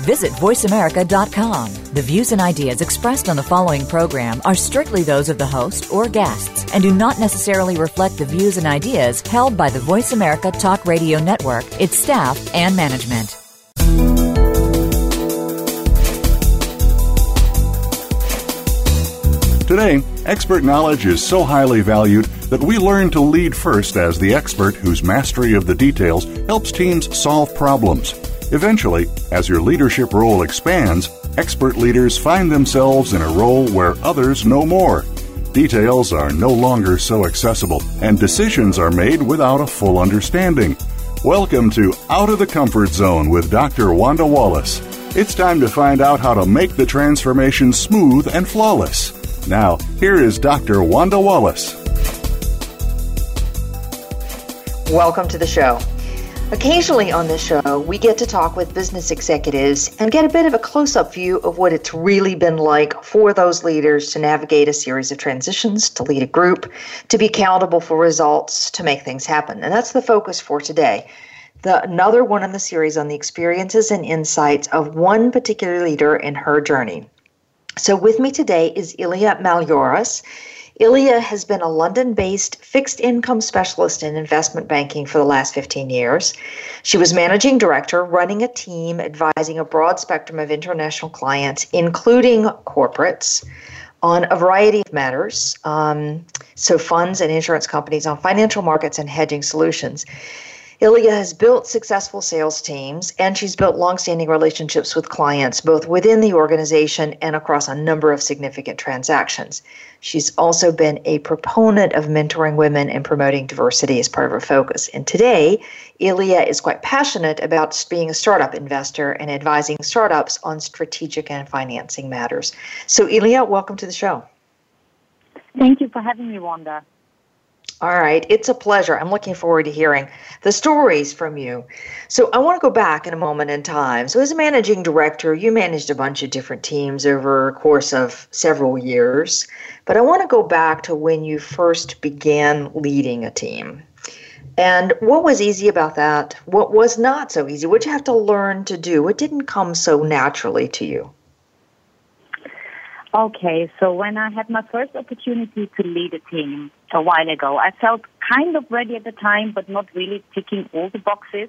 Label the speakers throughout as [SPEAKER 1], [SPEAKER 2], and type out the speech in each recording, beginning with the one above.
[SPEAKER 1] Visit VoiceAmerica.com. The views and ideas expressed on the following program are strictly those of the host or guests and do not necessarily reflect the views and ideas held by the Voice America Talk Radio Network, its staff, and management.
[SPEAKER 2] Today, expert knowledge is so highly valued that we learn to lead first as the expert whose mastery of the details helps teams solve problems. Eventually, as your leadership role expands, expert leaders find themselves in a role where others know more. Details are no longer so accessible, and decisions are made without a full understanding. Welcome to Out of the Comfort Zone with Dr. Wanda Wallace. It's time to find out how to make the transformation smooth and flawless. Now, here is Dr. Wanda Wallace.
[SPEAKER 3] Welcome to the show. Occasionally on this show, we get to talk with business executives and get a bit of a close up view of what it's really been like for those leaders to navigate a series of transitions, to lead a group, to be accountable for results, to make things happen. And that's the focus for today. The, another one in the series on the experiences and insights of one particular leader in her journey. So, with me today is Ilya Malioras. Ilya has been a London based fixed income specialist in investment banking for the last 15 years. She was managing director, running a team, advising a broad spectrum of international clients, including corporates, on a variety of matters. Um, so, funds and insurance companies on financial markets and hedging solutions. Ilya has built successful sales teams and she's built longstanding relationships with clients, both within the organization and across a number of significant transactions. She's also been a proponent of mentoring women and promoting diversity as part of her focus. And today, Ilya is quite passionate about being a startup investor and advising startups on strategic and financing matters. So, Ilya, welcome to the show.
[SPEAKER 4] Thank you for having me, Wanda.
[SPEAKER 3] All right, it's a pleasure. I'm looking forward to hearing the stories from you. So, I want to go back in a moment in time. So, as a managing director, you managed a bunch of different teams over a course of several years. But I want to go back to when you first began leading a team. And what was easy about that? What was not so easy? What did you have to learn to do? What didn't come so naturally to you?
[SPEAKER 4] Okay, so when I had my first opportunity to lead a team a while ago, I felt kind of ready at the time, but not really ticking all the boxes.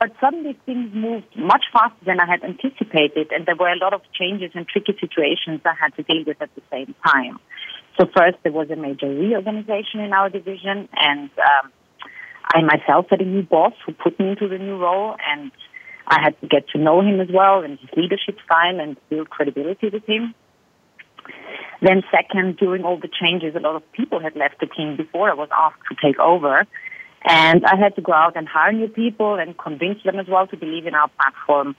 [SPEAKER 4] But suddenly things moved much faster than I had anticipated, and there were a lot of changes and tricky situations I had to deal with at the same time. So first, there was a major reorganization in our division, and um, I myself had a new boss who put me into the new role, and I had to get to know him as well and his leadership style and build credibility with him. Then second, during all the changes, a lot of people had left the team before I was asked to take over. And I had to go out and hire new people and convince them as well to believe in our platform.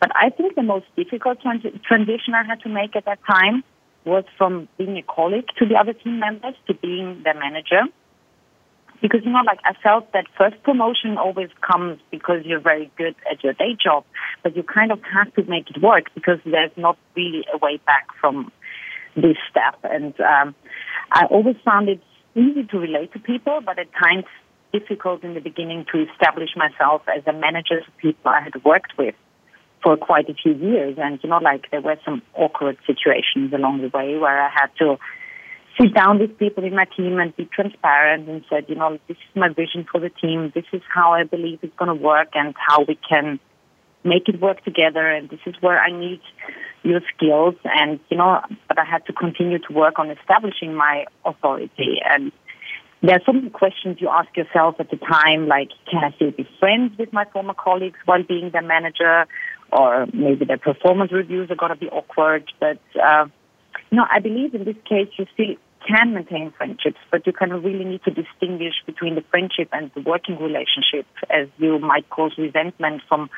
[SPEAKER 4] But I think the most difficult trans- transition I had to make at that time was from being a colleague to the other team members to being their manager. Because, you know, like I felt that first promotion always comes because you're very good at your day job, but you kind of have to make it work because there's not really a way back from this step. And um, I always found it easy to relate to people, but at times difficult in the beginning to establish myself as a manager to people I had worked with for quite a few years. And, you know, like there were some awkward situations along the way where I had to sit down with people in my team and be transparent and said, you know, this is my vision for the team. This is how I believe it's going to work and how we can make it work together. And this is where I need your skills. And, you know, but I had to continue to work on establishing my authority. And there are so many questions you ask yourself at the time, like, can I still be friends with my former colleagues while being their manager? Or maybe their performance reviews are going to be awkward. But, uh, you know, I believe in this case you still can maintain friendships, but you kind of really need to distinguish between the friendship and the working relationship, as you might cause resentment from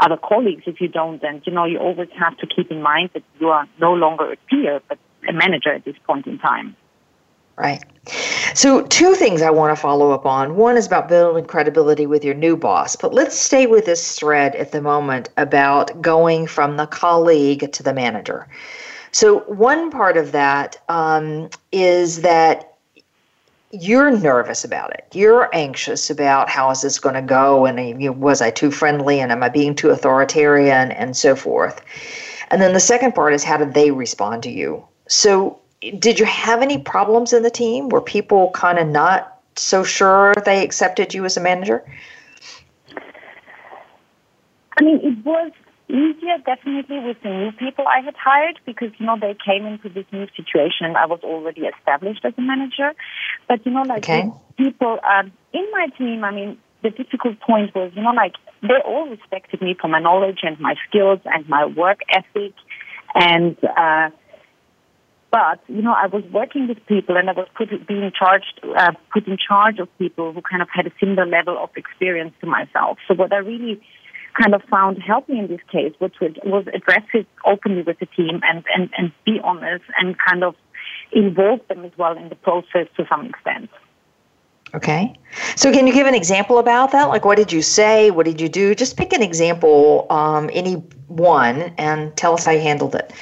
[SPEAKER 4] other colleagues if you don't. then, you know, you always have to keep in mind that you are no longer a peer, but a manager at this point in time.
[SPEAKER 3] Right. So, two things I want to follow up on. One is about building credibility with your new boss, but let's stay with this thread at the moment about going from the colleague to the manager. So, one part of that um, is that you're nervous about it. You're anxious about how is this going to go, and you know, was I too friendly, and am I being too authoritarian, and so forth. And then the second part is how did they respond to you? So, did you have any problems in the team? Were people kind of not so sure they accepted you as a manager?
[SPEAKER 4] I mean, it was easier definitely with the new people I had hired because, you know, they came into this new situation. I was already established as a manager. But, you know, like
[SPEAKER 3] okay.
[SPEAKER 4] people um, in my team, I mean, the difficult point was, you know, like they all respected me for my knowledge and my skills and my work ethic. And, uh, but you know, I was working with people, and I was put being charged, uh, put in charge of people who kind of had a similar level of experience to myself. So what I really kind of found helped me in this case which was address it openly with the team and, and, and be honest and kind of involve them as well in the process to some extent.
[SPEAKER 3] Okay. So, can you give an example about that? Like, what did you say? What did you do? Just pick an example, um, any one, and tell us how you handled it.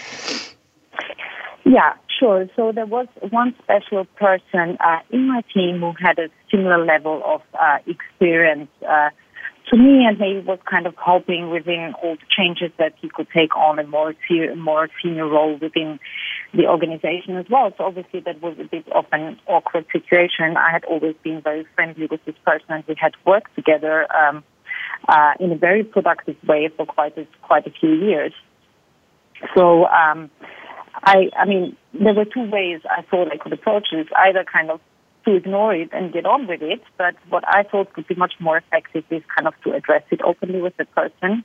[SPEAKER 4] Yeah, sure. So there was one special person uh, in my team who had a similar level of uh, experience uh, to me, and he was kind of helping within all the changes that he could take on a more se- more senior role within the organization as well. So obviously that was a bit of an awkward situation. I had always been very friendly with this person, and we had worked together um, uh, in a very productive way for quite a, quite a few years. So. Um, I, I mean, there were two ways I thought I could approach this. Either kind of to ignore it and get on with it, but what I thought would be much more effective is kind of to address it openly with the person.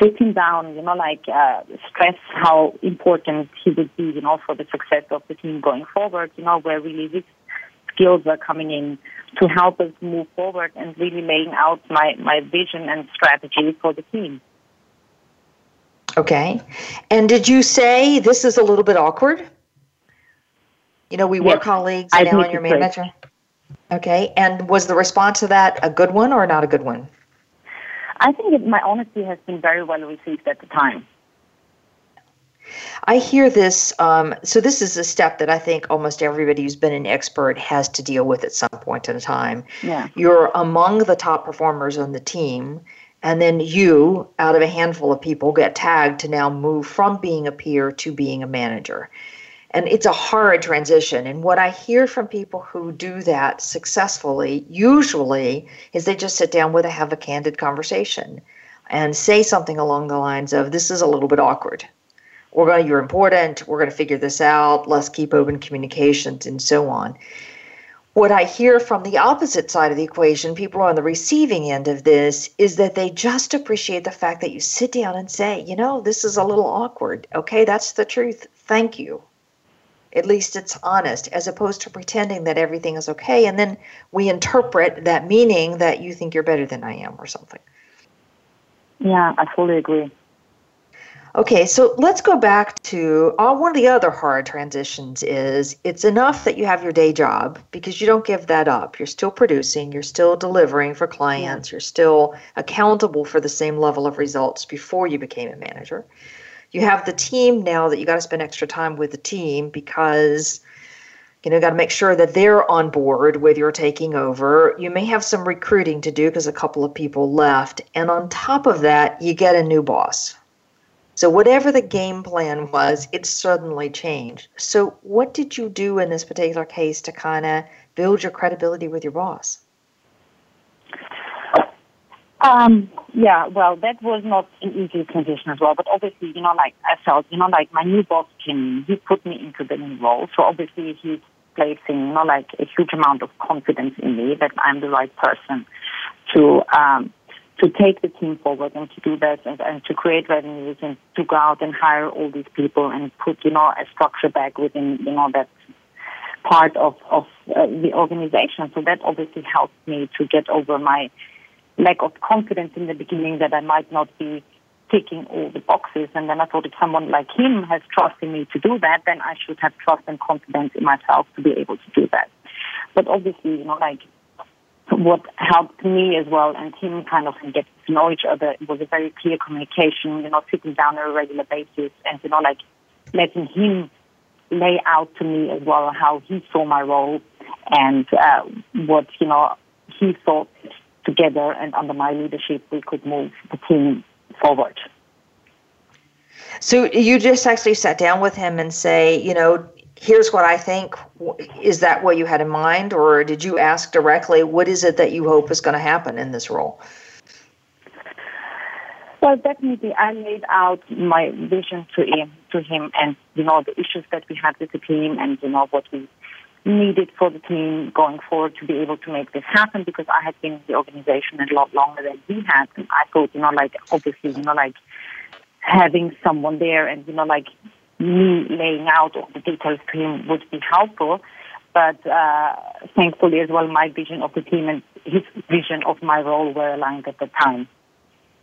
[SPEAKER 4] Sitting down, you know, like uh, stress how important he would be, you know, for the success of the team going forward, you know, where really his skills are coming in to help us move forward and really laying out my, my vision and strategy for the team.
[SPEAKER 3] Okay. And did you say this is a little bit awkward? You know, we yes. were colleagues, and now you're manager. Okay. And was the response to that a good one or not a good one?
[SPEAKER 4] I think it, my honesty has been very well received at the time.
[SPEAKER 3] I hear this. Um, so, this is a step that I think almost everybody who's been an expert has to deal with at some point in time.
[SPEAKER 4] Yeah.
[SPEAKER 3] You're among the top performers on the team and then you, out of a handful of people, get tagged to now move from being a peer to being a manager. And it's a hard transition. And what I hear from people who do that successfully, usually, is they just sit down with a have a candid conversation and say something along the lines of, This is a little bit awkward. We're going, you're important. We're going to figure this out. Let's keep open communications and so on. What I hear from the opposite side of the equation, people on the receiving end of this, is that they just appreciate the fact that you sit down and say, you know, this is a little awkward. Okay, that's the truth. Thank you. At least it's honest, as opposed to pretending that everything is okay. And then we interpret that meaning that you think you're better than I am or something.
[SPEAKER 4] Yeah, I fully agree.
[SPEAKER 3] Okay, so let's go back to uh, one of the other hard transitions is it's enough that you have your day job because you don't give that up. You're still producing, you're still delivering for clients, yeah. you're still accountable for the same level of results before you became a manager. You have the team now that you got to spend extra time with the team because you know, got to make sure that they're on board with your taking over. You may have some recruiting to do because a couple of people left. And on top of that, you get a new boss so, whatever the game plan was, it suddenly changed. So, what did you do in this particular case to kind of build your credibility with your boss?
[SPEAKER 4] Um, yeah, well, that was not an easy transition as well. But obviously, you know, like I felt, you know, like my new boss came in, he put me into the new role. So obviously, he's placing, you know, like a huge amount of confidence in me that I'm the right person to um, to take the team forward and to do that and, and to create revenues and to go out and hire all these people and put, you know, a structure back within, you know, that part of, of uh, the organization. So that obviously helped me to get over my lack of confidence in the beginning that I might not be ticking all the boxes. And then I thought if someone like him has trust in me to do that, then I should have trust and confidence in myself to be able to do that. But obviously, you know, like what helped me as well and him kind of get to know each other was a very clear communication, you know, sitting down on a regular basis and, you know, like letting him lay out to me as well how he saw my role and uh, what, you know, he thought together and under my leadership we could move the team forward.
[SPEAKER 3] So you just actually sat down with him and say, you know, here's what I think. Is that what you had in mind, or did you ask directly, what is it that you hope is going to happen in this role?
[SPEAKER 4] Well, definitely, I laid out my vision to him, to him, and you know the issues that we had with the team, and you know what we needed for the team going forward to be able to make this happen. Because I had been in the organization a lot longer than he had, and I thought, you know, like obviously, you know, like having someone there, and you know, like me laying out all the details to him would be helpful. But uh, thankfully, as well, my vision of the team and his vision of my role were aligned at the time.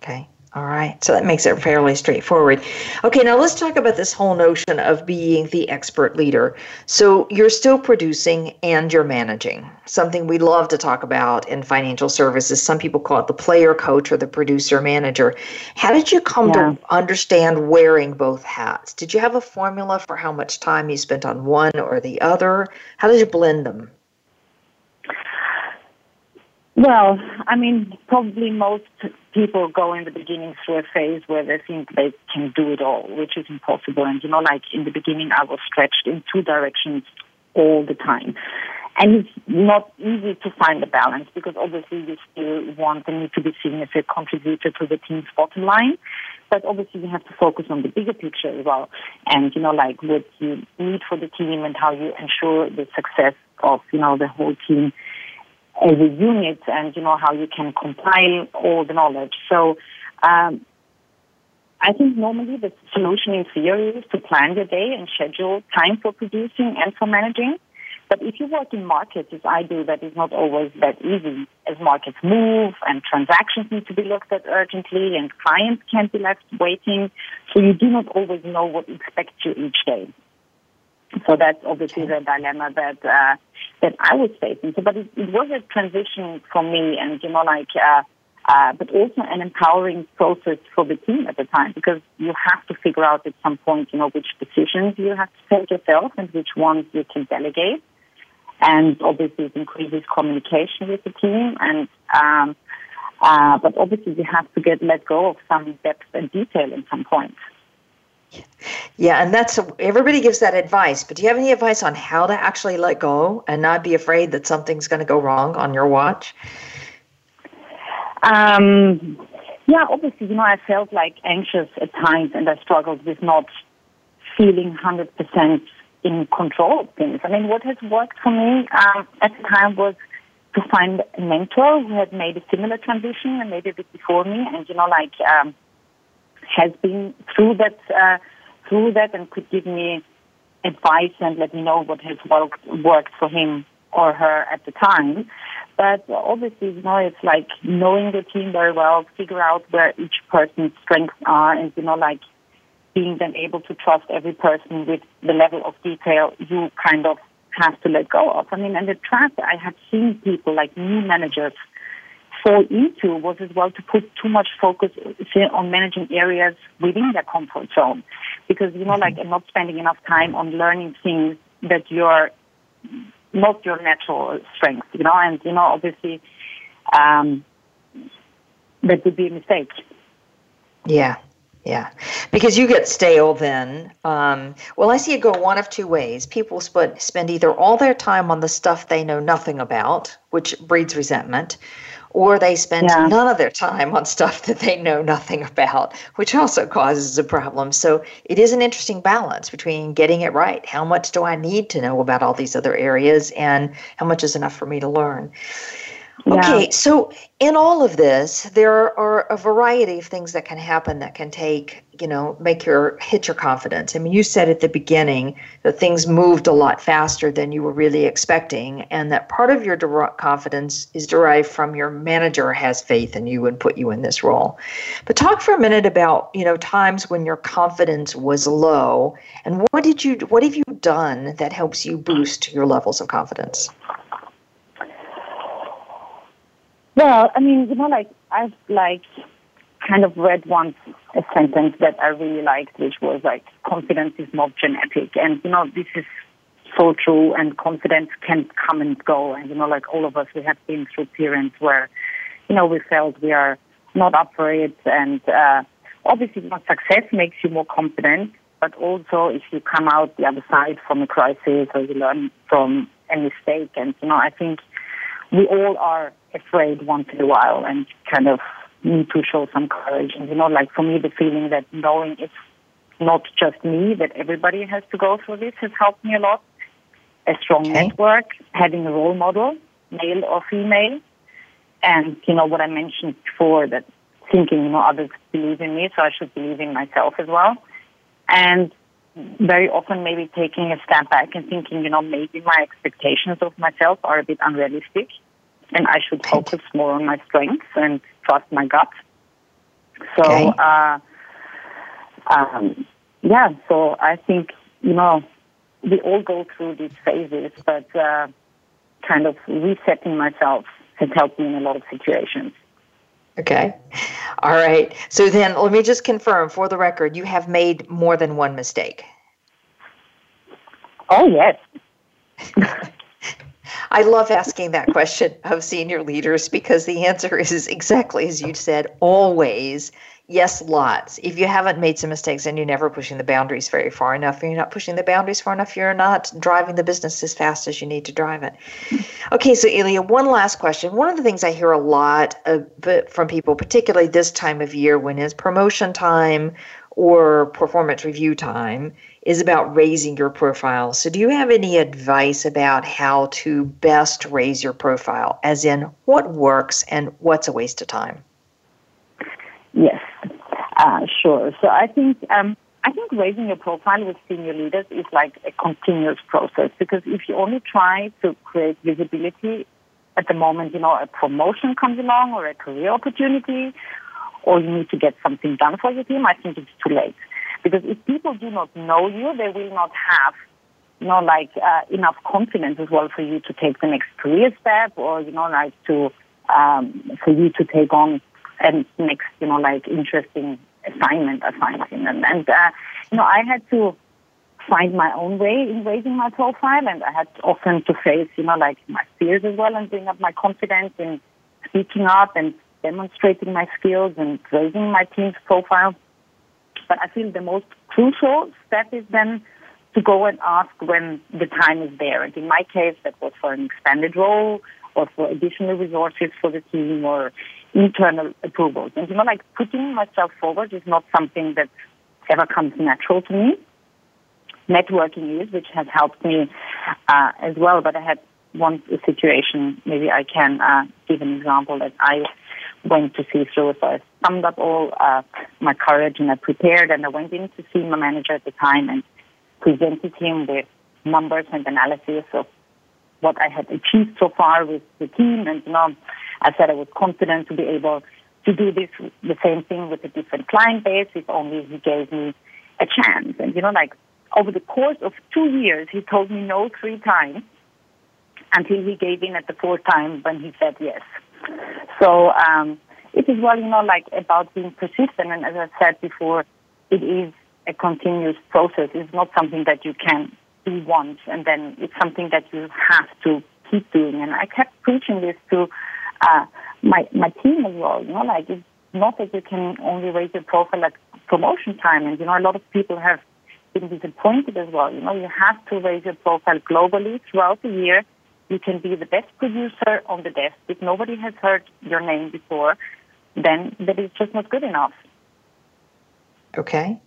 [SPEAKER 3] Okay. All right. So that makes it fairly straightforward. Okay, now let's talk about this whole notion of being the expert leader. So you're still producing and you're managing, something we love to talk about in financial services. Some people call it the player coach or the producer manager. How did you come yeah. to understand wearing both hats? Did you have a formula for how much time you spent on one or the other? How did you blend them?
[SPEAKER 4] Well, I mean, probably most people go in the beginning through a phase where they think they can do it all, which is impossible. And, you know, like in the beginning, I was stretched in two directions all the time. And it's not easy to find a balance because obviously you still want and need to be seen as a contributor to the team's bottom line. But obviously you have to focus on the bigger picture as well. And, you know, like what you need for the team and how you ensure the success of, you know, the whole team as a unit and you know how you can compile all the knowledge. So um, I think normally the solution in theory is to plan your day and schedule time for producing and for managing. But if you work in markets, as I do, that is not always that easy. As markets move and transactions need to be looked at urgently and clients can't be left waiting, so you do not always know what expects you each day. So that's obviously the dilemma that uh, that I was facing. So, but it, it was a transition for me, and you know, like, uh, uh, but also an empowering process for the team at the time because you have to figure out at some point, you know, which decisions you have to take yourself and which ones you can delegate. And obviously, it increases communication with the team, and um, uh, but obviously, you have to get let go of some depth and detail at some points.
[SPEAKER 3] Yeah, and that's everybody gives that advice. But do you have any advice on how to actually let go and not be afraid that something's going to go wrong on your watch?
[SPEAKER 4] Um, yeah, obviously, you know, I felt like anxious at times, and I struggled with not feeling hundred percent in control of things. I mean, what has worked for me um, at the time was to find a mentor who had made a similar transition and maybe a bit before me, and you know, like. Um, has been through that uh, through that and could give me advice and let me know what has worked worked for him or her at the time. But obviously, you know, it's like knowing the team very well, figure out where each person's strengths are, and you know, like being then able to trust every person with the level of detail you kind of have to let go of. I mean, and the trap I have seen people like new managers fall into was as well to put too much focus on managing areas within their comfort zone. Because, you know, mm-hmm. like not spending enough time on learning things that you're not your natural strength, you know, and, you know, obviously, um, that would be a mistake.
[SPEAKER 3] Yeah, yeah, because you get stale then. Um, well, I see it go one of two ways. People spend, spend either all their time on the stuff they know nothing about, which breeds resentment, or they spend yeah. none of their time on stuff that they know nothing about, which also causes a problem. So it is an interesting balance between getting it right. How much do I need to know about all these other areas, and how much is enough for me to learn? Okay, so in all of this, there are a variety of things that can happen that can take, you know, make your hit your confidence. I mean, you said at the beginning that things moved a lot faster than you were really expecting, and that part of your der- confidence is derived from your manager has faith in you and put you in this role. But talk for a minute about, you know, times when your confidence was low, and what did you what have you done that helps you boost your levels of confidence?
[SPEAKER 4] Well, I mean, you know, like I've like kind of read once a sentence that I really liked, which was like, confidence is not genetic. And, you know, this is so true and confidence can come and go. And, you know, like all of us, we have been through periods where, you know, we felt we are not up for it. And, uh, obviously, you know, success makes you more confident. But also, if you come out the other side from a crisis or you learn from a mistake, and, you know, I think we all are afraid once in a while and kind of need to show some courage. And, you know, like for me, the feeling that knowing it's not just me, that everybody has to go through this has helped me a lot. A strong okay. network, having a role model, male or female. And, you know, what I mentioned before, that thinking, you know, others believe in me, so I should believe in myself as well. And very often maybe taking a step back and thinking, you know, maybe my expectations of myself are a bit unrealistic and I should focus more on my strengths and trust my gut. So, okay. uh, um, yeah, so I think, you know, we all go through these phases, but uh, kind of resetting myself has helped me in a lot of situations.
[SPEAKER 3] Okay. All right. So then let me just confirm for the record you have made more than one mistake.
[SPEAKER 4] Oh, yes.
[SPEAKER 3] I love asking that question of senior leaders because the answer is exactly as you said always yes, lots. If you haven't made some mistakes and you're never pushing the boundaries very far enough, and you're not pushing the boundaries far enough, you're not driving the business as fast as you need to drive it. Okay, so Ilya, one last question. One of the things I hear a lot from people, particularly this time of year when it's promotion time or performance review time, is about raising your profile. So, do you have any advice about how to best raise your profile, as in what works and what's a waste of time?
[SPEAKER 4] Yes, uh, sure. So, I think um, I think raising your profile with senior leaders is like a continuous process because if you only try to create visibility at the moment, you know, a promotion comes along or a career opportunity, or you need to get something done for your team, I think it's too late. Because if people do not know you, they will not have, you know, like uh, enough confidence as well for you to take the next career step, or you know, like to um, for you to take on a next, you know, like interesting assignment assignment. And, and uh, you know, I had to find my own way in raising my profile, and I had often to face, you know, like my fears as well, and bring up my confidence in speaking up and demonstrating my skills and raising my team's profile. But I feel the most crucial step is then to go and ask when the time is there. And in my case, that was for an expanded role or for additional resources for the team or internal approvals. And you know, like putting myself forward is not something that ever comes natural to me. Networking is, which has helped me uh, as well. But I had one situation, maybe I can uh, give an example that I went to see through. So I summed up all uh, my courage and I prepared and I went in to see my manager at the time and presented him with numbers and analysis of what I had achieved so far with the team. And, you know, I said I was confident to be able to do this, the same thing with a different client base if only he gave me a chance. And, you know, like over the course of two years, he told me no three times until he gave in at the fourth time when he said yes. So um, it is well, you know, like about being persistent. And as I said before, it is a continuous process. It's not something that you can do once and then it's something that you have to keep doing. And I kept preaching this to uh, my my team as well. You know, like it's not that you can only raise your profile at promotion time. And you know, a lot of people have been disappointed as well. You know, you have to raise your profile globally throughout the year you can be the best producer on the desk. If nobody has heard your name before, then that is just not good enough.
[SPEAKER 3] Okay.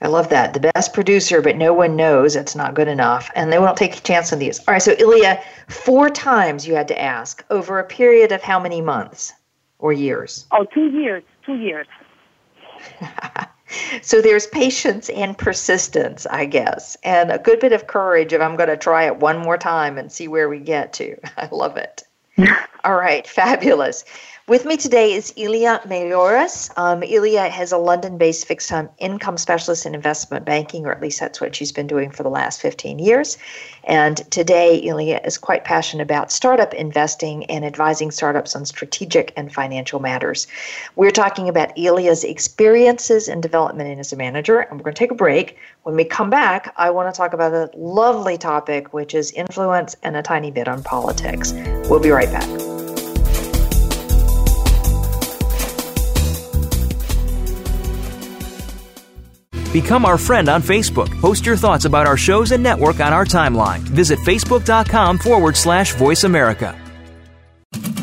[SPEAKER 3] I love that. The best producer, but no one knows it's not good enough. And they won't take a chance on these. All right, so Ilya, four times you had to ask over a period of how many months or years?
[SPEAKER 4] Oh, two years. Two years.
[SPEAKER 3] so there's patience and persistence, I guess, and a good bit of courage if I'm going to try it one more time and see where we get to. I love it. All right, fabulous. With me today is Ilya Mayoras. Um, Ilya has a London based fixed income specialist in investment banking, or at least that's what she's been doing for the last 15 years. And today, Ilya is quite passionate about startup investing and advising startups on strategic and financial matters. We're talking about Ilya's experiences and development as a manager, and we're going to take a break. When we come back, I want to talk about a lovely topic, which is influence and a tiny bit on politics. We'll be right back.
[SPEAKER 5] Become our friend on Facebook. Post your thoughts about our shows and network on our timeline. Visit facebook.com forward slash voice America.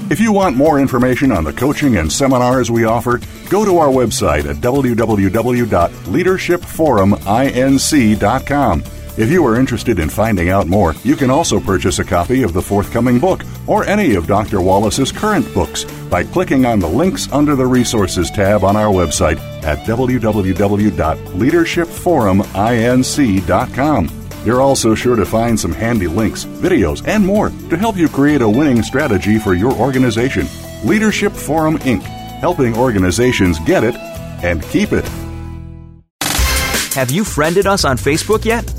[SPEAKER 2] If you want more information on the coaching and seminars we offer, go to our website at www.leadershipforuminc.com. If you are interested in finding out more, you can also purchase a copy of the forthcoming book or any of Dr. Wallace's current books by clicking on the links under the Resources tab on our website at www.leadershipforuminc.com. You're also sure to find some handy links, videos, and more to help you create a winning strategy for your organization. Leadership Forum Inc., helping organizations get it and keep it.
[SPEAKER 5] Have you friended us on Facebook yet?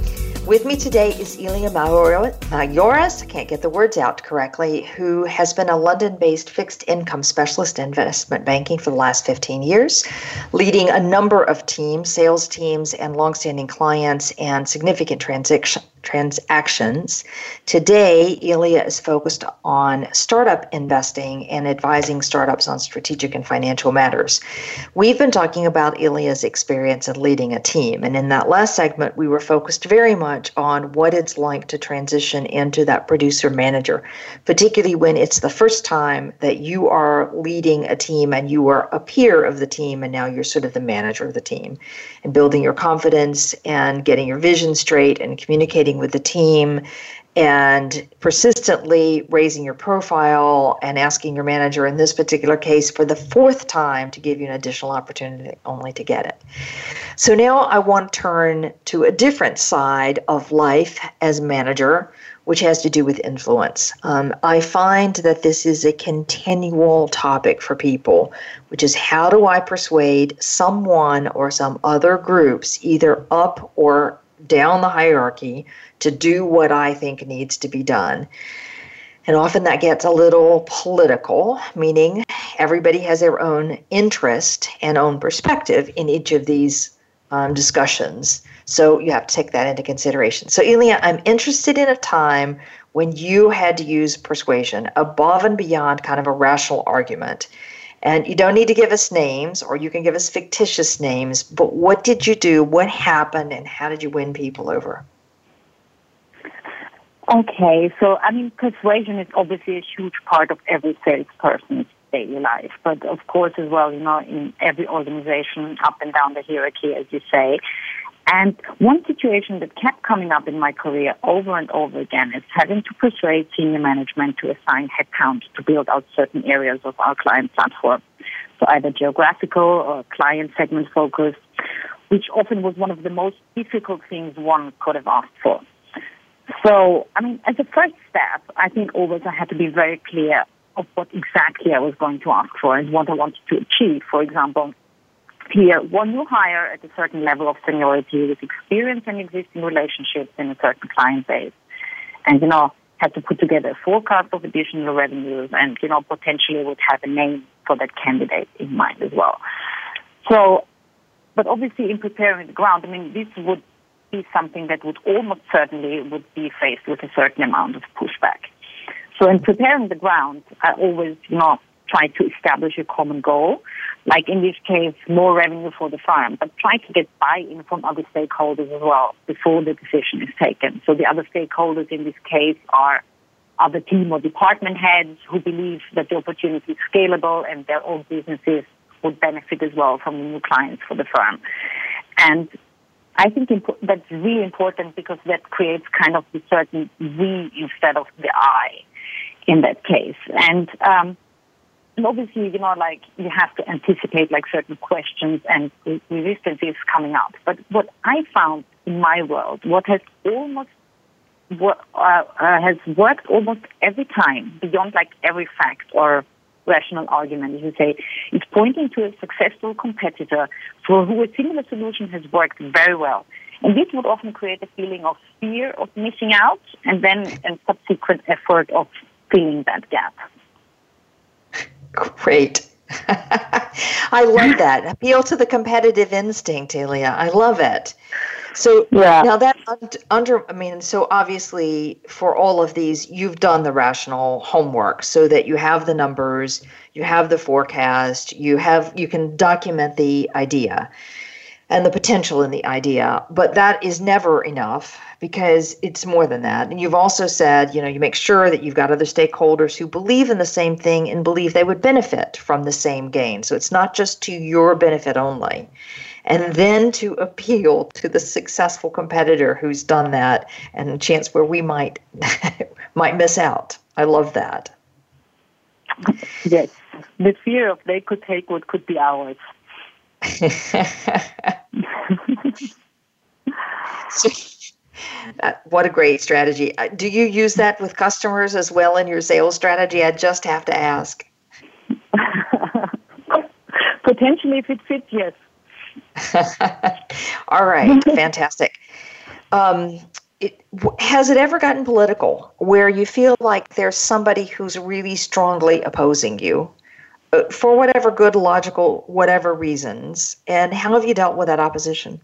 [SPEAKER 3] With me today is Ilya Mayoras, I can't get the words out correctly, who has been a London based fixed income specialist in investment banking for the last 15 years, leading a number of teams, sales teams, and longstanding clients and significant transaction, transactions. Today, Ilya is focused on startup investing and advising startups on strategic and financial matters. We've been talking about Ilya's experience in leading a team, and in that last segment, we were focused very much on what it's like to transition into that producer manager, particularly when it's the first time that you are leading a team and you are a peer of the team, and now you're sort of the manager of the team, and building your confidence and getting your vision straight and communicating with the team and persistently raising your profile and asking your manager in this particular case for the fourth time to give you an additional opportunity only to get it. So now I want to turn to a different side of life as manager, which has to do with influence. Um, I find that this is a continual topic for people, which is how do I persuade someone or some other groups, either up or down the hierarchy to do what I think needs to be done. And often that gets a little political, meaning everybody has their own interest and own perspective in each of these um, discussions. So you have to take that into consideration. So, Ilya, I'm interested in a time when you had to use persuasion above and beyond kind of a rational argument and you don't need to give us names, or you can give us fictitious names, but what did you do? What happened? And how did you win people over?
[SPEAKER 4] Okay, so I mean, persuasion is obviously a huge part of every salesperson's daily life, but of course, as well, you know, in every organization, up and down the hierarchy, as you say, and one situation that kept coming up in my career over and over again is having to persuade senior management to assign headcount to build out certain areas of our client platform. So either geographical or client segment focused, which often was one of the most difficult things one could have asked for. So, I mean, as a first step, I think always I had to be very clear of what exactly I was going to ask for and what I wanted to achieve. For example, here, one new hire at a certain level of seniority with experience and existing relationships in a certain client base. And, you know, had to put together a forecast of additional revenues and, you know, potentially would have a name for that candidate in mind as well. So, but obviously in preparing the ground, I mean, this would be something that would almost certainly would be faced with a certain amount of pushback. So in preparing the ground, I always, you know, try to establish a common goal. Like in this case, more revenue for the farm, but try to get buy-in from other stakeholders as well before the decision is taken. So the other stakeholders in this case are other team or department heads who believe that the opportunity is scalable and their own businesses would benefit as well from the new clients for the firm. And I think that's really important because that creates kind of the certain we instead of the I in that case. And, um, and obviously, you know, like you have to anticipate like certain questions and resistance is coming up. But what I found in my world, what has almost what uh, uh, has worked almost every time beyond like every fact or rational argument, as you say, is pointing to a successful competitor for who a similar solution has worked very well. And this would often create a feeling of fear of missing out and then a subsequent effort of filling that gap.
[SPEAKER 3] Great. I love that. Appeal to the competitive instinct, Ilya. I love it. So yeah. now that under, I mean, so obviously for all of these, you've done the rational homework so that you have the numbers, you have the forecast, you have, you can document the idea and the potential in the idea. But that is never enough because it's more than that. And you've also said, you know, you make sure that you've got other stakeholders who believe in the same thing and believe they would benefit from the same gain. So it's not just to your benefit only. And then to appeal to the successful competitor who's done that and a chance where we might might miss out. I love that.
[SPEAKER 4] Yes. The fear of they could take what could be ours.
[SPEAKER 3] so, what a great strategy. Uh, do you use that with customers as well in your sales strategy? I just have to ask.
[SPEAKER 4] Potentially, if it fits, yes.
[SPEAKER 3] All right, fantastic. Um, it, has it ever gotten political where you feel like there's somebody who's really strongly opposing you uh, for whatever good, logical, whatever reasons? And how have you dealt with that opposition?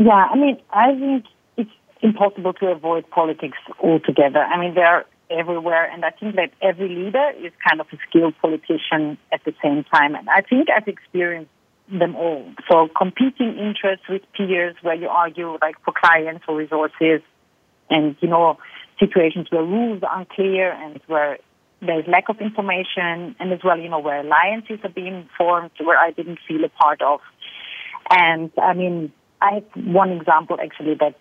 [SPEAKER 4] Yeah, I mean, I think it's impossible to avoid politics altogether. I mean, they're everywhere, and I think that every leader is kind of a skilled politician at the same time. And I think I've experienced them all. So competing interests with peers where you argue like for clients or resources and, you know, situations where rules are unclear and where there's lack of information and as well, you know, where alliances are being formed where I didn't feel a part of. And I mean, I have one example actually that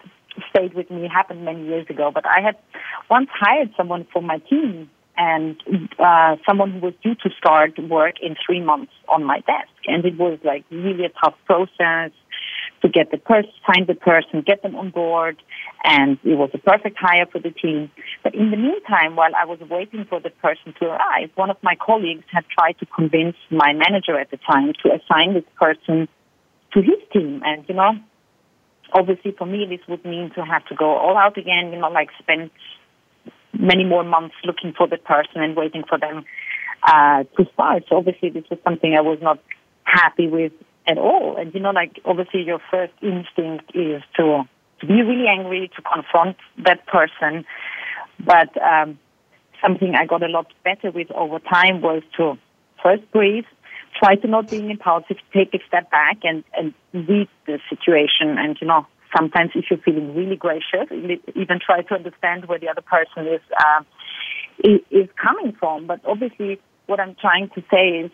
[SPEAKER 4] stayed with me, happened many years ago, but I had once hired someone for my team and uh, someone who was due to start work in three months on my desk. And it was like really a tough process to get the person, find the person, get them on board. And it was a perfect hire for the team. But in the meantime, while I was waiting for the person to arrive, one of my colleagues had tried to convince my manager at the time to assign this person to his team. And, you know, obviously for me, this would mean to have to go all out again, you know, like spend many more months looking for the person and waiting for them uh, to start. So obviously this was something I was not happy with at all. And, you know, like obviously your first instinct is to, to be really angry, to confront that person. But um, something I got a lot better with over time was to first breathe, try to not be impulsive, take a step back and, and read the situation. And, you know, sometimes if you're feeling really gracious, even try to understand where the other person is, uh, is coming from. But obviously, what I'm trying to say is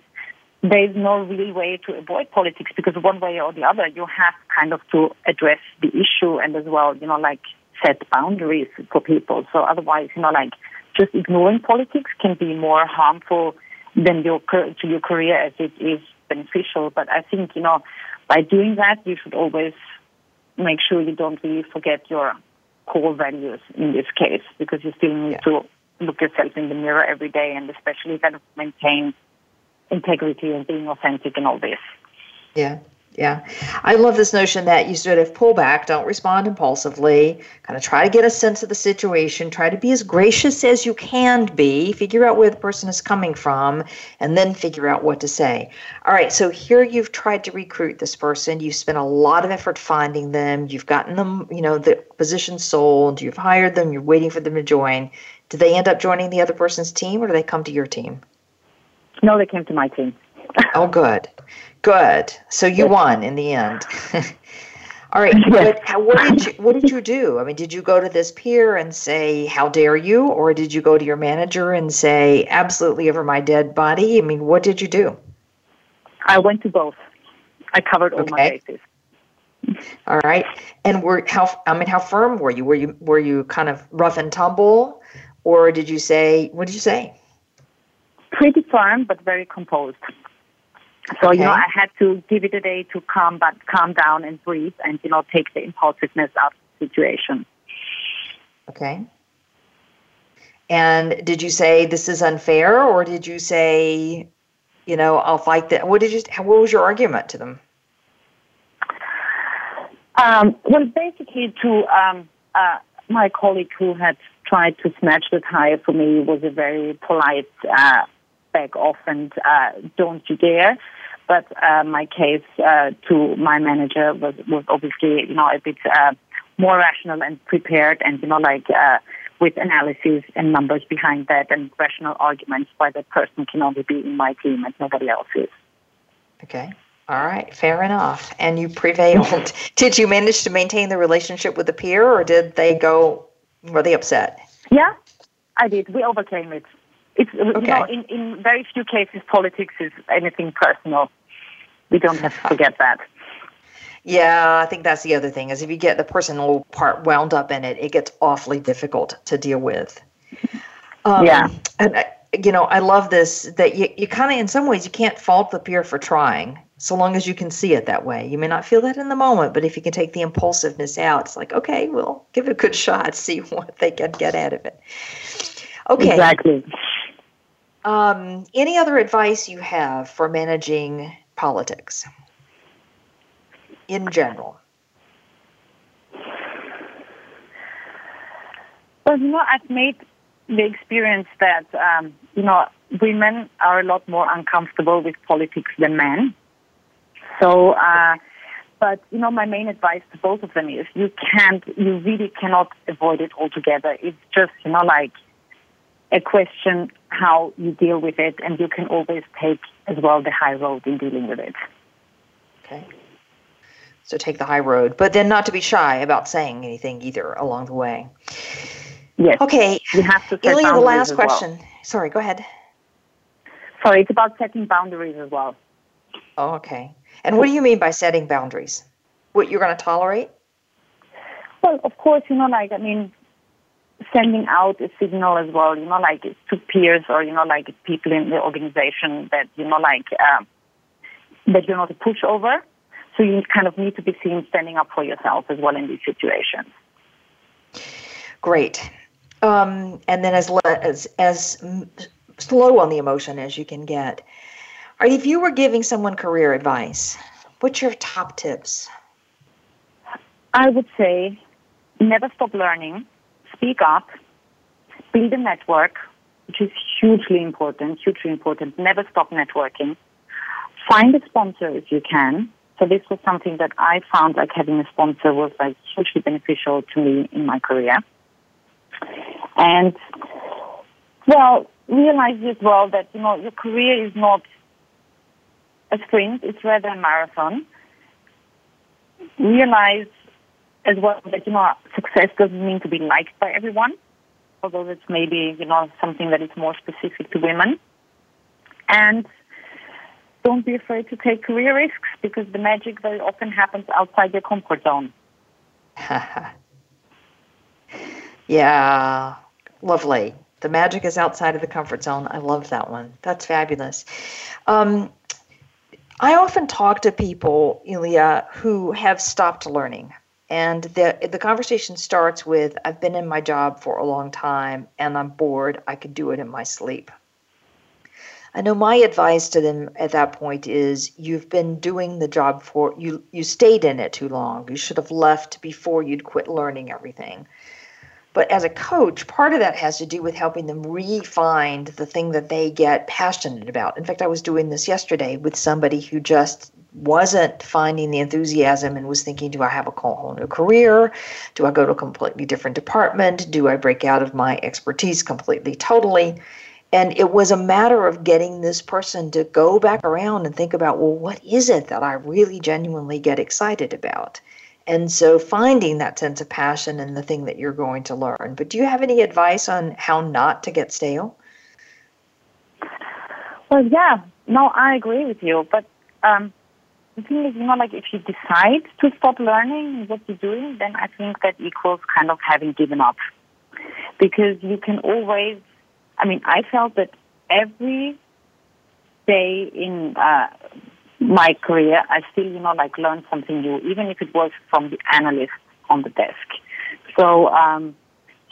[SPEAKER 4] there's no real way to avoid politics because one way or the other, you have kind of to address the issue and as well, you know, like set boundaries for people. So otherwise, you know, like just ignoring politics can be more harmful then your to your career as it is beneficial. But I think you know by doing that, you should always make sure you don't really forget your core values in this case because you still need yeah. to look yourself in the mirror every day and especially kind of maintain integrity and being authentic and all this.
[SPEAKER 3] Yeah. Yeah. I love this notion that you sort of pull back, don't respond impulsively, kind of try to get a sense of the situation, try to be as gracious as you can be, figure out where the person is coming from, and then figure out what to say. All right, so here you've tried to recruit this person, you've spent a lot of effort finding them, you've gotten them, you know, the position sold, you've hired them, you're waiting for them to join. Do they end up joining the other person's team or do they come to your team?
[SPEAKER 4] No, they came to my team.
[SPEAKER 3] oh, good. Good. So you won in the end. All right. But what did you what did you do? I mean, did you go to this peer and say, "How dare you?" or did you go to your manager and say, "Absolutely over my dead body"? I mean, what did you do?
[SPEAKER 4] I went to both. I covered all okay. my bases.
[SPEAKER 3] All right. And were how I mean, how firm were you? Were you were you kind of rough and tumble, or did you say what did you say?
[SPEAKER 4] Pretty firm, but very composed. So okay. you know, I had to give it a day to calm, but calm down and breathe, and you know, take the impulsiveness out of the situation.
[SPEAKER 3] Okay. And did you say this is unfair, or did you say, you know, I'll fight that? What did you? What was your argument to them?
[SPEAKER 4] Um, well, basically, to um, uh, my colleague who had tried to snatch the tire for me was a very polite uh, back off and uh, don't you dare. But uh, my case uh, to my manager was, was obviously, you know, a bit uh, more rational and prepared and, you know, like uh, with analysis and numbers behind that and rational arguments why that person can only be in my team and nobody else is.
[SPEAKER 3] Okay. All right, fair enough. And you prevailed. did you manage to maintain the relationship with the peer, or did they go? Were they upset?
[SPEAKER 4] Yeah, I did. We overcame it. It's okay. you know, in, in very few cases, politics is anything personal. We don't have to forget that.
[SPEAKER 3] Yeah, I think that's the other thing is if you get the personal part wound up in it, it gets awfully difficult to deal with.
[SPEAKER 4] Um, yeah,
[SPEAKER 3] and I, you know, I love this that you, you kind of, in some ways, you can't fault the peer for trying, so long as you can see it that way. You may not feel that in the moment, but if you can take the impulsiveness out, it's like, okay, we'll give it a good shot, see what they can get out of it. Okay,
[SPEAKER 4] exactly.
[SPEAKER 3] Um, any other advice you have for managing politics in general?
[SPEAKER 4] Well, you know, I've made the experience that, um, you know, women are a lot more uncomfortable with politics than men. So, uh, but, you know, my main advice to both of them is you can't, you really cannot avoid it altogether. It's just, you know, like a question how you deal with it, and you can always take as well the high road in dealing with it.
[SPEAKER 3] Okay. So take the high road, but then not to be shy about saying anything either along the way.
[SPEAKER 4] Yes.
[SPEAKER 3] Okay.
[SPEAKER 4] You have to
[SPEAKER 3] Ilya, the last question.
[SPEAKER 4] Well.
[SPEAKER 3] Sorry, go ahead.
[SPEAKER 4] Sorry, it's about setting boundaries as well.
[SPEAKER 3] Oh, okay. And what do you mean by setting boundaries? What you're going to tolerate?
[SPEAKER 4] Well, of course, you know, like, I mean, sending out a signal as well, you know, like to peers or, you know, like people in the organization that, you know, like um, that you're not a pushover. So you kind of need to be seen standing up for yourself as well in these situations.
[SPEAKER 3] Great. Um, and then as, as, as slow on the emotion as you can get. If you were giving someone career advice, what's your top tips?
[SPEAKER 4] I would say never stop learning speak up, build a network, which is hugely important, hugely important. Never stop networking. Find a sponsor if you can. So this was something that I found like having a sponsor was like hugely beneficial to me in my career. And well, realize as well that, you know, your career is not a sprint, it's rather a marathon. Realize as well that, you know, success doesn't mean to be liked by everyone, although it's maybe, you know, something that is more specific to women. And don't be afraid to take career risks because the magic very often happens outside your comfort zone.
[SPEAKER 3] yeah, lovely. The magic is outside of the comfort zone. I love that one. That's fabulous. Um, I often talk to people, Ilya, who have stopped learning. And the, the conversation starts with I've been in my job for a long time and I'm bored. I could do it in my sleep. I know my advice to them at that point is you've been doing the job for you you stayed in it too long. You should have left before you'd quit learning everything. But as a coach, part of that has to do with helping them re-find the thing that they get passionate about. In fact, I was doing this yesterday with somebody who just wasn't finding the enthusiasm and was thinking, do I have a whole new career? Do I go to a completely different department? Do I break out of my expertise completely, totally? And it was a matter of getting this person to go back around and think about, well, what is it that I really genuinely get excited about? And so finding that sense of passion and the thing that you're going to learn. But do you have any advice on how not to get stale?
[SPEAKER 4] Well, yeah, no, I agree with you. But um, the thing is, you know, like if you decide to stop learning what you're doing, then I think that equals kind of having given up. Because you can always I mean, I felt that every day in uh, my career, I still, you know, like learned something new, even if it was from the analyst on the desk. So um,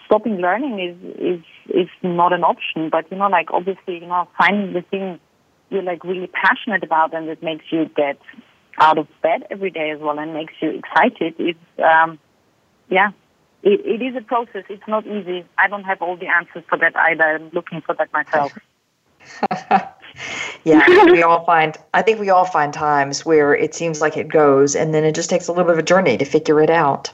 [SPEAKER 4] stopping learning is is is not an option. But you know, like obviously, you know, finding the thing you're like really passionate about and it makes you get out of bed every day as well and makes you excited is um, yeah it, it is a process. It's not easy. I don't have all the answers for that either. I'm looking for that myself.
[SPEAKER 3] yeah, we all find. I think we all find times where it seems like it goes, and then it just takes a little bit of a journey to figure it out.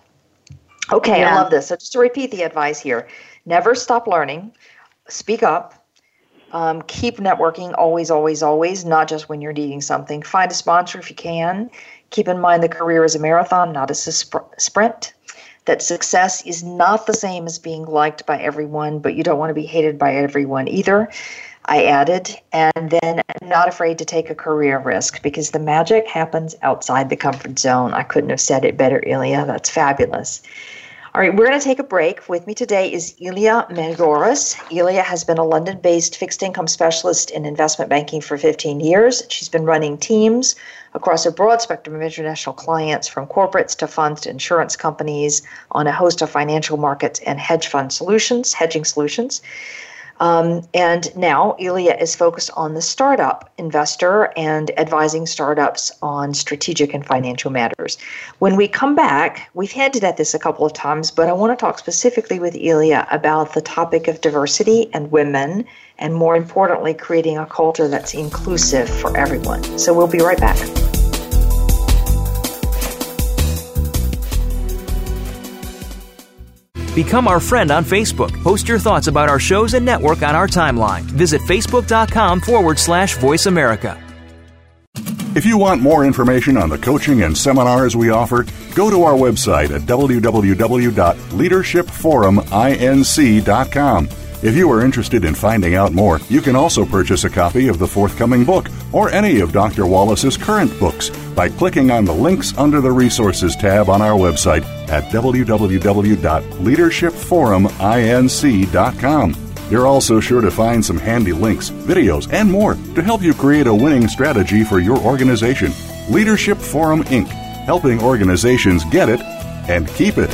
[SPEAKER 3] Okay, yeah. I love this. So just to repeat the advice here: never stop learning. Speak up. Um, keep networking always, always, always. Not just when you're needing something. Find a sponsor if you can. Keep in mind the career is a marathon, not a sprint that success is not the same as being liked by everyone, but you don't want to be hated by everyone either. I added, and then not afraid to take a career risk because the magic happens outside the comfort zone. I couldn't have said it better, Ilya. That's fabulous. All right, we're going to take a break. With me today is Ilya Mangoras. Ilya has been a London based fixed income specialist in investment banking for 15 years. She's been running teams across a broad spectrum of international clients, from corporates to funds to insurance companies, on a host of financial markets and hedge fund solutions, hedging solutions. Um, and now Ilya is focused on the startup investor and advising startups on strategic and financial matters. When we come back, we've hinted at this a couple of times, but I want to talk specifically with Ilya about the topic of diversity and women, and more importantly, creating a culture that's inclusive for everyone. So we'll be right back.
[SPEAKER 5] Become our friend on Facebook. Post your thoughts about our shows and network on our timeline. Visit facebook.com forward slash voice America.
[SPEAKER 2] If you want more information on the coaching and seminars we offer, go to our website at www.leadershipforuminc.com. If you are interested in finding out more, you can also purchase a copy of the forthcoming book or any of Dr. Wallace's current books by clicking on the links under the Resources tab on our website at www.leadershipforuminc.com. You're also sure to find some handy links, videos, and more to help you create a winning strategy for your organization. Leadership Forum Inc., helping organizations get it and keep it.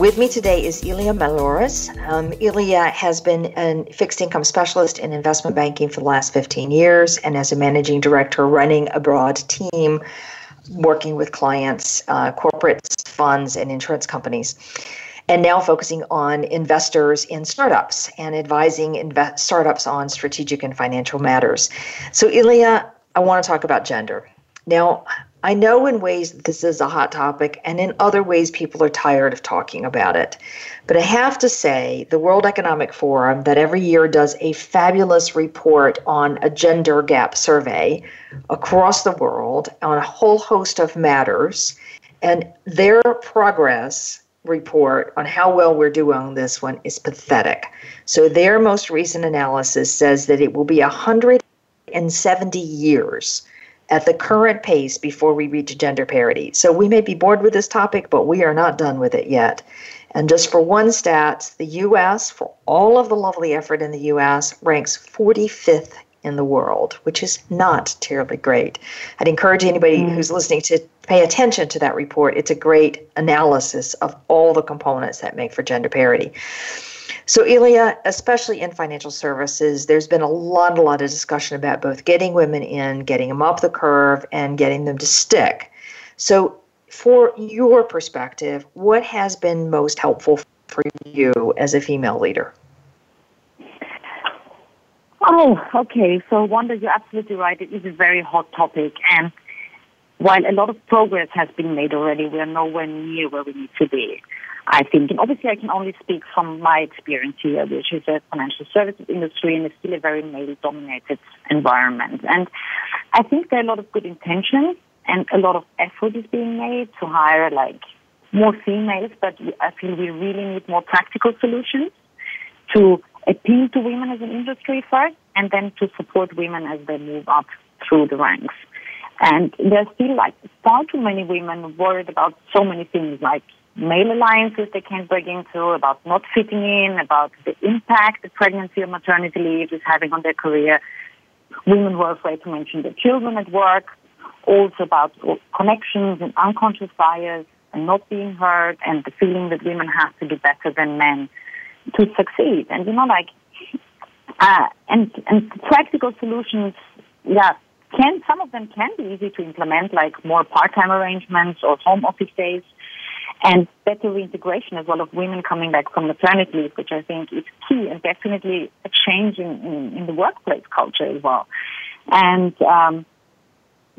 [SPEAKER 3] With me today is Ilya Melouris. Um, Ilya has been a fixed income specialist in investment banking for the last 15 years and as a managing director running a broad team working with clients, uh, corporates, funds, and insurance companies. And now focusing on investors in startups and advising startups on strategic and financial matters. So, Ilya, I want to talk about gender. Now, I know in ways that this is a hot topic, and in other ways, people are tired of talking about it. But I have to say, the World Economic Forum, that every year does a fabulous report on a gender gap survey across the world on a whole host of matters, and their progress report on how well we're doing this one is pathetic. So, their most recent analysis says that it will be 170 years at the current pace before we reach gender parity. So we may be bored with this topic, but we are not done with it yet. And just for one stat, the US, for all of the lovely effort in the US, ranks 45th in the world, which is not terribly great. I'd encourage anybody mm. who's listening to pay attention to that report. It's a great analysis of all the components that make for gender parity. So, Ilya, especially in financial services, there's been a lot, a lot of discussion about both getting women in, getting them up the curve, and getting them to stick. So, for your perspective, what has been most helpful for you as a female leader?
[SPEAKER 4] Oh, okay. So, Wanda, you're absolutely right. It is a very hot topic. And while a lot of progress has been made already, we are nowhere near where we need to be. I think, and obviously I can only speak from my experience here, which is a financial services industry and it's still a very male-dominated environment. And I think there are a lot of good intentions and a lot of effort is being made to hire like more females, but I feel we really need more practical solutions to appeal to women as an industry first and then to support women as they move up through the ranks. And there's still like far too many women worried about so many things like male alliances they can't break into, about not fitting in, about the impact the pregnancy or maternity leave is having on their career. Women who are afraid to mention their children at work, also about connections and unconscious bias and not being heard and the feeling that women have to do better than men to succeed. And you know, like, uh, and and practical solutions, yeah, can some of them can be easy to implement, like more part-time arrangements or home office days and better reintegration as well of women coming back from maternity leave, which I think is key and definitely a change in, in, in the workplace culture as well. And um,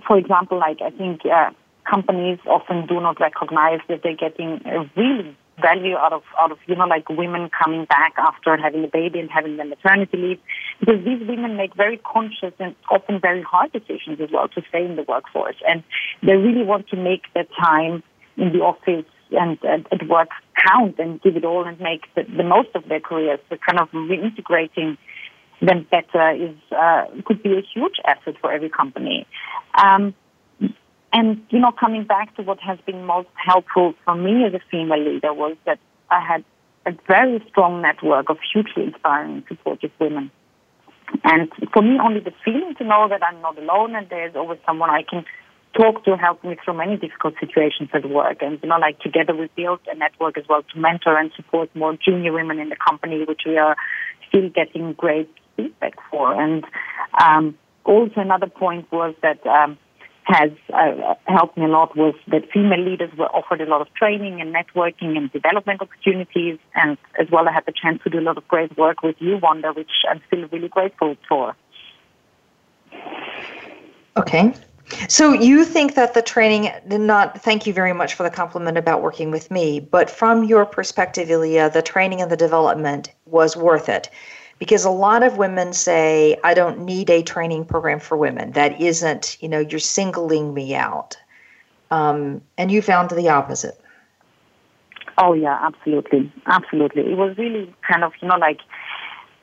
[SPEAKER 4] for example, like I think uh, companies often do not recognize that they're getting a really value out of out of you know like women coming back after having a baby and having the maternity leave because these women make very conscious and often very hard decisions as well to stay in the workforce and they really want to make that time in the office and uh, at work count and give it all and make the, the most of their careers. So kind of reintegrating them better is uh, could be a huge asset for every company. Um, and you know, coming back to what has been most helpful for me as a female leader was that I had a very strong network of hugely inspiring, supportive women. And for me, only the feeling to know that I'm not alone and there's always someone I can talk to help me through many difficult situations at work. And, you know, like together we built a network as well to mentor and support more junior women in the company, which we are still getting great feedback for. And um, also another point was that um, has uh, helped me a lot was that female leaders were offered a lot of training and networking and development opportunities. And as well, I had the chance to do a lot of great work with you, Wanda, which I'm still really grateful for.
[SPEAKER 3] Okay. So you think that the training did not thank you very much for the compliment about working with me, but from your perspective, Ilya, the training and the development was worth it. Because a lot of women say, I don't need a training program for women. That isn't, you know, you're singling me out. Um, and you found the opposite.
[SPEAKER 4] Oh, yeah, absolutely. Absolutely. It was really kind of, you know, like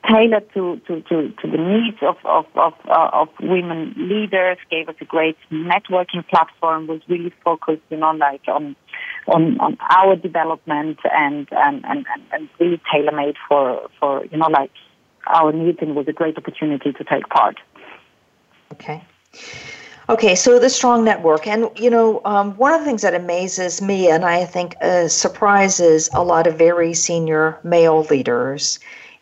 [SPEAKER 4] tailored to, to, to, to the needs of, of, of, uh, of women leaders, gave us a great networking platform, was really focused, you know, like on, on, on our development and, and, and, and really tailor-made for, for, you know, like our needs and was a great opportunity to take part.
[SPEAKER 3] Okay. Okay, so the strong network, and you know, um, one of the things that amazes me, and I think uh, surprises a lot of very senior male leaders,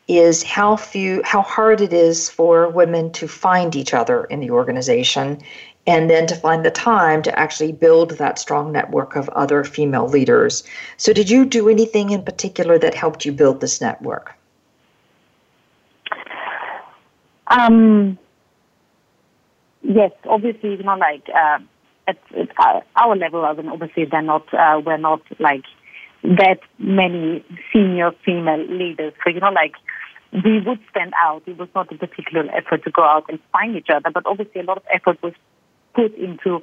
[SPEAKER 3] is how few, how hard it is for women to find each other in the organization, and then to find the time to actually build that strong network of other female leaders. So, did you do anything in particular that helped you build this network?
[SPEAKER 4] Um Yes, obviously, you know, like uh, at, at our level, I mean, obviously, they're not, uh, we're not like that many senior female leaders. So, you know, like we would stand out. It was not a particular effort to go out and find each other, but obviously, a lot of effort was put into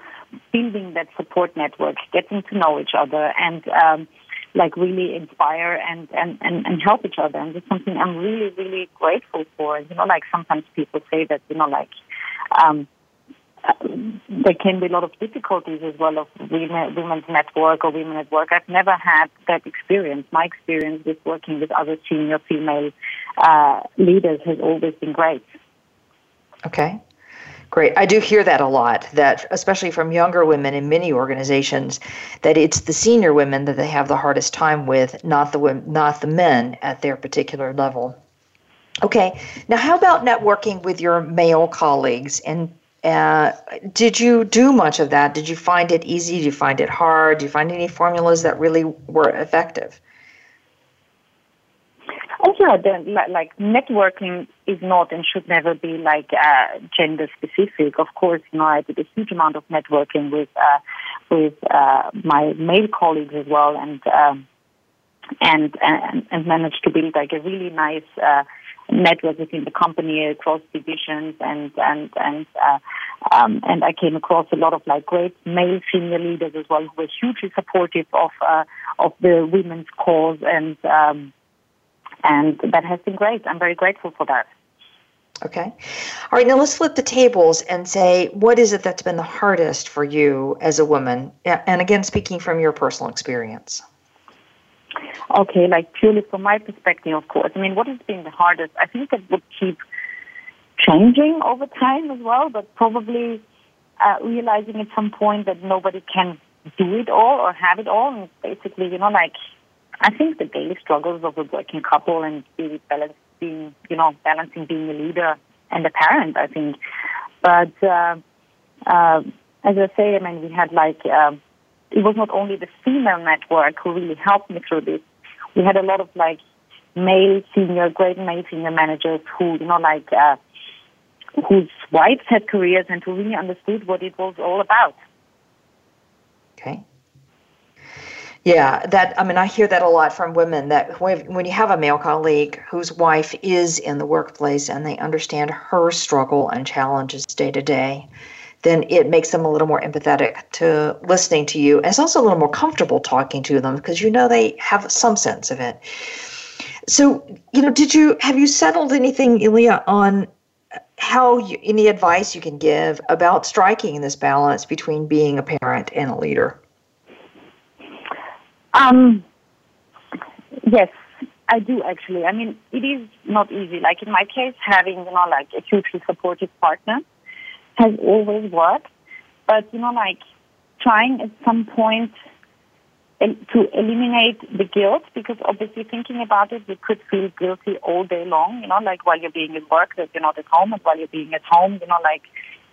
[SPEAKER 4] building that support network, getting to know each other, and um, like really inspire and, and, and, and help each other. And it's something I'm really, really grateful for. You know, like sometimes people say that, you know, like, um, there can be a lot of difficulties as well of women, women's network or women at work. I've never had that experience. My experience with working with other senior female uh, leaders has always been great.
[SPEAKER 3] Okay. Great. I do hear that a lot, that especially from younger women in many organizations, that it's the senior women that they have the hardest time with, not the women, not the men at their particular level. Okay. Now, how about networking with your male colleagues and uh, did you do much of that? Did you find it easy? Did you find it hard? Did you find any formulas that really were effective?
[SPEAKER 4] Oh yeah, the, like networking is not and should never be like uh, gender specific. Of course, you know I did a huge amount of networking with uh, with uh, my male colleagues as well, and um, and and and managed to build like a really nice uh, network within the company across divisions and and and uh, um, and I came across a lot of like great male senior leaders as well who were hugely supportive of uh, of the women's cause and um, and that has been great. I'm very grateful for that.
[SPEAKER 3] Okay. All right, now let's flip the tables and say what is it that's been the hardest for you as a woman? And again, speaking from your personal experience.
[SPEAKER 4] Okay, like purely from my perspective, of course. I mean, what has been the hardest? I think it would keep changing over time as well, but probably uh, realizing at some point that nobody can do it all or have it all. And basically, you know, like, I think the daily struggles of a working couple and being, being you know, balancing being a leader and a parent, I think. But uh, uh, as I say, I mean, we had like, uh, it was not only the female network who really helped me through this. We had a lot of like male senior, great male senior managers who, you know, like, uh, whose wives had careers and who really understood what it was all about.
[SPEAKER 3] Okay. Yeah, that I mean, I hear that a lot from women that when you have a male colleague whose wife is in the workplace and they understand her struggle and challenges day to day, then it makes them a little more empathetic to listening to you. And it's also a little more comfortable talking to them because you know they have some sense of it. So, you know, did you have you settled anything, Ilya, on how you, any advice you can give about striking this balance between being a parent and a leader?
[SPEAKER 4] Um, yes, I do actually. I mean, it is not easy. Like in my case, having you know like a hugely supportive partner has always worked. But, you know, like trying at some point to eliminate the guilt because obviously thinking about it, you could feel guilty all day long, you know, like while you're being at work that you're not at home and while you're being at home, you know, like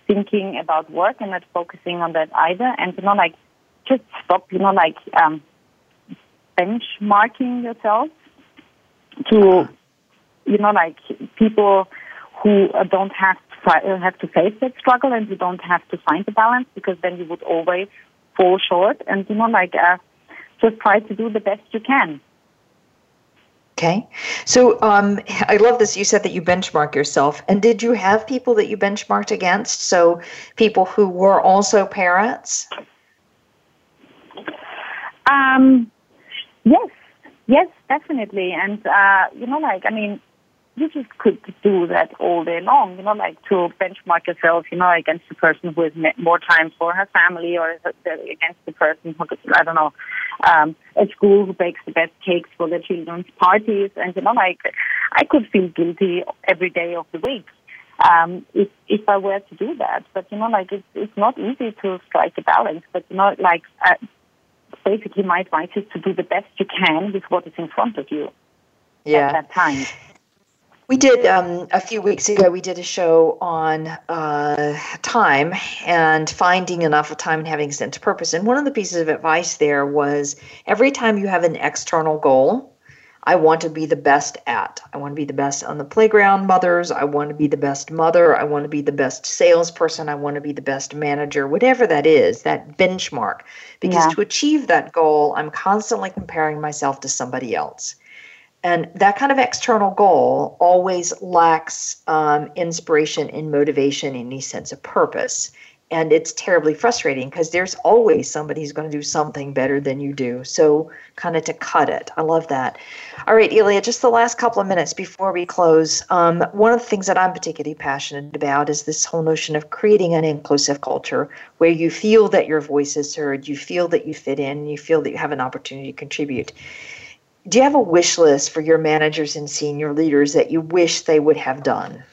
[SPEAKER 4] thinking about work and not focusing on that either. And, you know, like just stop, you know, like um, benchmarking yourself to, you know, like people who don't have have to face that struggle and you don't have to find the balance because then you would always fall short and you know like uh, just try to do the best you can.
[SPEAKER 3] Okay. So um, i love this. You said that you benchmark yourself. And did you have people that you benchmarked against? So people who were also parents?
[SPEAKER 4] Um, yes. Yes definitely. And uh, you know like i mean you just could do that all day long, you know, like to benchmark yourself, you know, against the person who has more time for her family or against the person who, I don't know, um, at school who bakes the best cakes for the children's parties. And, you know, like I could feel guilty every day of the week. um, if if I were to do that. But you know, like it's it's not easy to strike a balance. But you know, like uh, basically, my advice is to do the best you can with what is in front of you
[SPEAKER 3] yeah.
[SPEAKER 4] at that time.
[SPEAKER 3] We did um, a few weeks ago. We did a show on uh, time and finding enough of time and having a sense of purpose. And one of the pieces of advice there was every time you have an external goal, I want to be the best at. I want to be the best on the playground, mothers. I want to be the best mother. I want to be the best salesperson. I want to be the best manager, whatever that is, that benchmark. Because yeah. to achieve that goal, I'm constantly comparing myself to somebody else. And that kind of external goal always lacks um, inspiration and motivation, and any sense of purpose and it's terribly frustrating because there's always somebody who's going to do something better than you do. So, kind of to cut it. I love that. All right, Ilya, just the last couple of minutes before we close. Um, one of the things that I'm particularly passionate about is this whole notion of creating an inclusive culture where you feel that your voice is heard, you feel that you fit in, you feel that you have an opportunity to contribute. Do you have a wish list for your managers and senior leaders that you wish they would have done?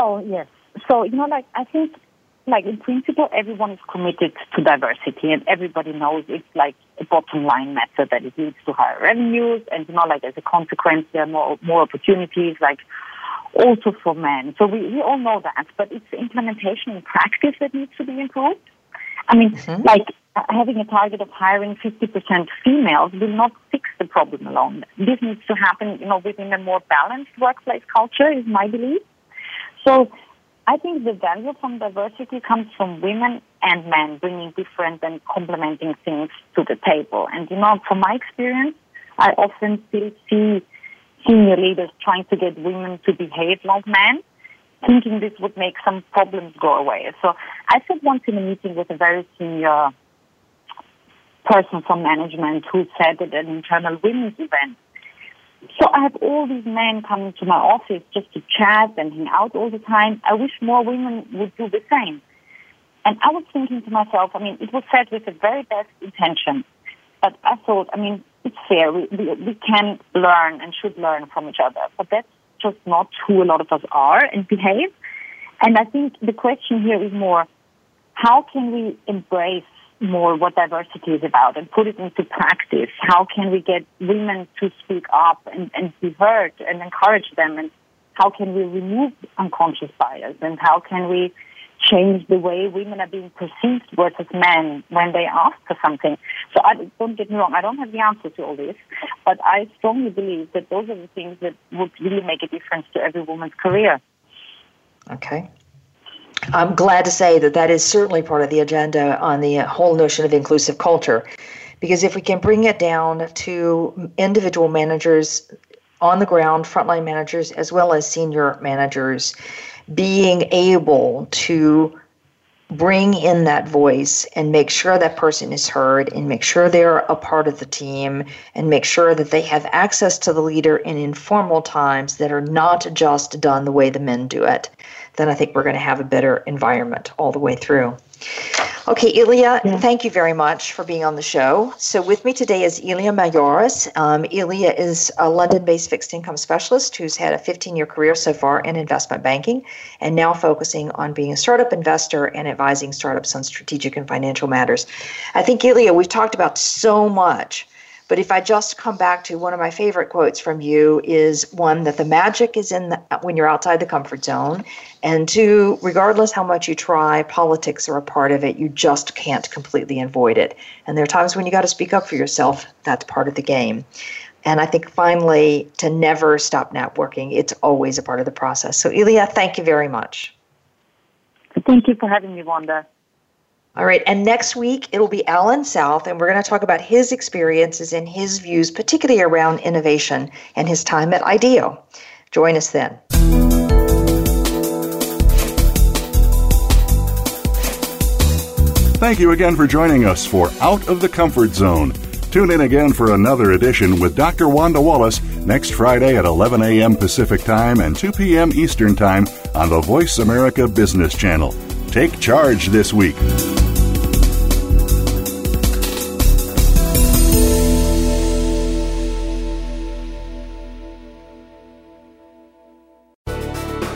[SPEAKER 4] Oh, yes so, you know, like, I think, like, in principle, everyone is committed to diversity and everybody knows it's like a bottom line matter that it leads to higher revenues and, you know, like, as a consequence, there are more, more opportunities, like, also for men. So we, we all know that, but it's the implementation in practice that needs to be improved. I mean, mm-hmm. like having a target of hiring 50% females will not fix the problem alone. This needs to happen, you know, within a more balanced workplace culture is my belief. So I think the value from diversity comes from women and men bringing different and complementing things to the table. And you know, from my experience, I often still see senior leaders trying to get women to behave like men, thinking this would make some problems go away. So I said once in a meeting with a very senior person from management who said at an internal women's event so I have all these men coming to my office just to chat and hang out all the time. I wish more women would do the same. And I was thinking to myself, I mean, it was said with the very best intention. But I thought, I mean, it's fair. We, we, we can learn and should learn from each other. But that's just not who a lot of us are and behave. And I think the question here is more, how can we embrace more what diversity is about and put it into practice. How can we get women to speak up and, and be heard and encourage them? And how can we remove unconscious bias? And how can we change the way women are being perceived versus men when they ask for something? So I, don't get me wrong, I don't have the answer to all this, but I strongly believe that those are the things that would really make a difference to every woman's career.
[SPEAKER 3] Okay. I'm glad to say that that is certainly part of the agenda on the whole notion of inclusive culture. Because if we can bring it down to individual managers on the ground, frontline managers, as well as senior managers, being able to bring in that voice and make sure that person is heard and make sure they're a part of the team and make sure that they have access to the leader in informal times that are not just done the way the men do it then I think we're going to have a better environment all the way through. Okay, Ilya, yeah. thank you very much for being on the show. So, with me today is Ilya Majoris. Um, Ilya is a London based fixed income specialist who's had a 15 year career so far in investment banking and now focusing on being a startup investor and advising startups on strategic and financial matters. I think, Ilya, we've talked about so much but if I just come back to one of my favorite quotes from you is one that the magic is in the, when you're outside the comfort zone, and two, regardless how much you try, politics are a part of it. You just can't completely avoid it. And there are times when you got to speak up for yourself. That's part of the game. And I think finally, to never stop networking, it's always a part of the process. So, Ilya, thank you very much.
[SPEAKER 4] Thank you for having me, Wanda.
[SPEAKER 3] All right, and next week it'll be Alan South, and we're going to talk about his experiences and his views, particularly around innovation and his time at IDEO. Join us then.
[SPEAKER 2] Thank you again for joining us for Out of the Comfort Zone. Tune in again for another edition with Dr. Wanda Wallace next Friday at 11 a.m. Pacific Time and 2 p.m. Eastern Time on the Voice America Business Channel. Take charge this week.